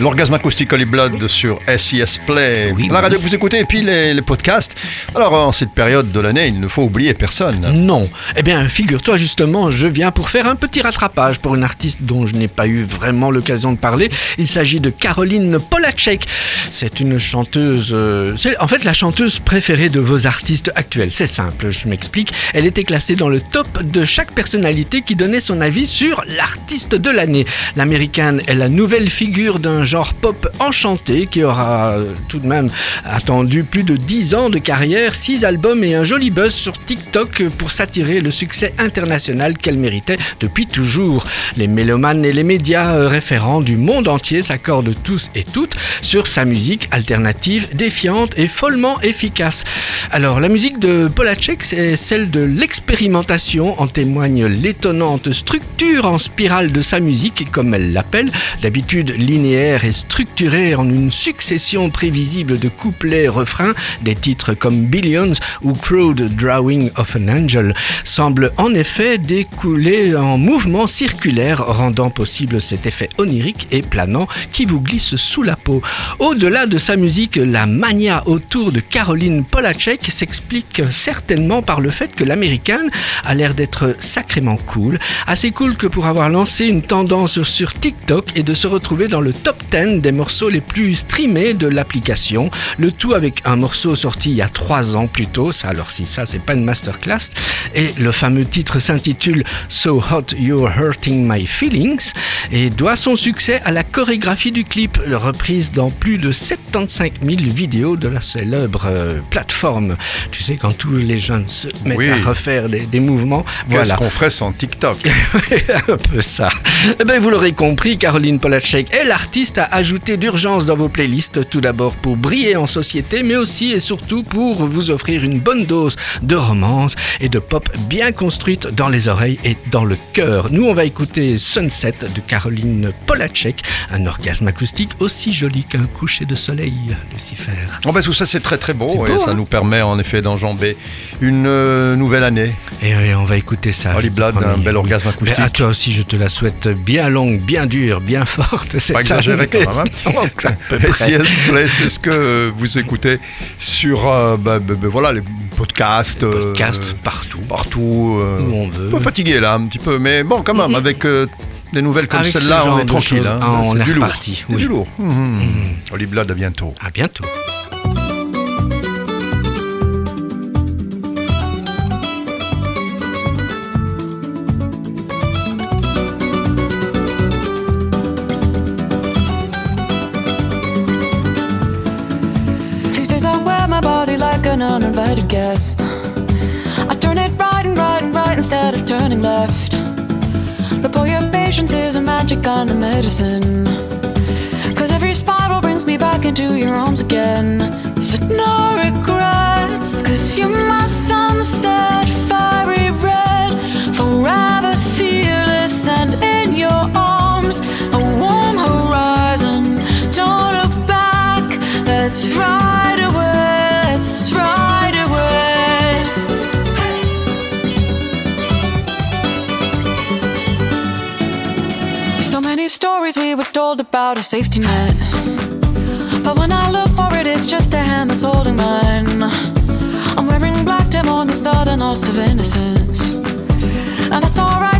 L'orgasme acoustique Holy Blood sur SES Play. la radio que vous écoutez et puis les, podcasts. Alors, en cette période de l'année, il ne faut oublier personne. Non. Eh bien, figure-toi justement, je viens pour faire un petit rattrapage pour une artiste dont je n'ai pas eu vraiment l'occasion de parler. Il s'agit de Caroline Polacek. C'est une chanteuse. Euh, c'est en fait la chanteuse préférée de vos artistes actuels. C'est simple, je m'explique. Elle était classée dans le top de chaque personnalité qui donnait son avis sur l'artiste de l'année. L'américaine est la nouvelle figure d'un genre pop enchanté qui aura euh, tout de même attendu plus de 10 ans de carrière, 6 albums et un joli buzz sur TikTok pour s'attirer le succès international qu'elle méritait depuis toujours. Les mélomanes et les médias euh, référents du monde entier s'accordent tous et toutes sur sa musique alternative, défiante et follement efficace. Alors la musique de Polacek, c'est celle de l'expérimentation, en témoigne l'étonnante structure en spirale de sa musique, comme elle l'appelle, d'habitude linéaire est structuré en une succession prévisible de couplets-refrains, des titres comme Billions ou Crowd Drawing of an Angel semblent en effet découler en mouvement circulaire, rendant possible cet effet onirique et planant qui vous glisse sous la peau. Au-delà de sa musique, la mania autour de Caroline Polacek s'explique certainement par le fait que l'américaine a l'air d'être sacrément cool, assez cool que pour avoir lancé une tendance sur TikTok et de se retrouver dans le top des morceaux les plus streamés de l'application. Le tout avec un morceau sorti il y a trois ans plus tôt. Alors si ça, c'est pas une masterclass. Et le fameux titre s'intitule So Hot You're Hurting My Feelings et doit son succès à la chorégraphie du clip, reprise dans plus de 75 000 vidéos de la célèbre euh, plateforme. Tu sais, quand tous les jeunes se mettent à refaire des, mouvements. Qu'est-ce qu'on ferait sans TikTok? Un peu ça. Eh ben, vous l'aurez compris, Caroline Polacek est l'artiste ajouter d'urgence dans vos playlists, tout d'abord pour briller en société, mais aussi et surtout pour vous offrir une bonne dose de romance et de pop bien construite dans les oreilles et dans le cœur. Nous, on va écouter Sunset de Caroline Polacek, un orgasme acoustique aussi joli qu'un coucher de soleil, Lucifer. Oh ben tout ça c'est très très beau, et ça hein. nous permet en effet d'enjamber une euh, nouvelle année. Et, on va écouter ça. Holly Blood, un bel orgasme acoustique. à toi aussi, je te la souhaite bien longue, bien dure, bien forte. Pas exagéré c'est ce que vous écoutez sur euh, bah, bah, bah, voilà, les podcasts. Euh, podcasts partout. Partout. Euh, où on veut. Un peu fatigué là, un petit peu, mais bon, quand même, avec des nouvelles comme celle-là, on est tranquille. Hein. Ah, on est, du reparti. Oui. du lourd. Mmh. Olive Blood, à bientôt. À bientôt. An uninvited guest. I turn it right and right and right instead of turning left. But boy, your patience is a magic kind of medicine. Cause every spiral brings me back into your arms again. Said no regrets, cause you're my told about a safety net. But when I look for it, it's just a hand that's holding mine. I'm wearing black to mourn the sudden loss of innocence. And that's alright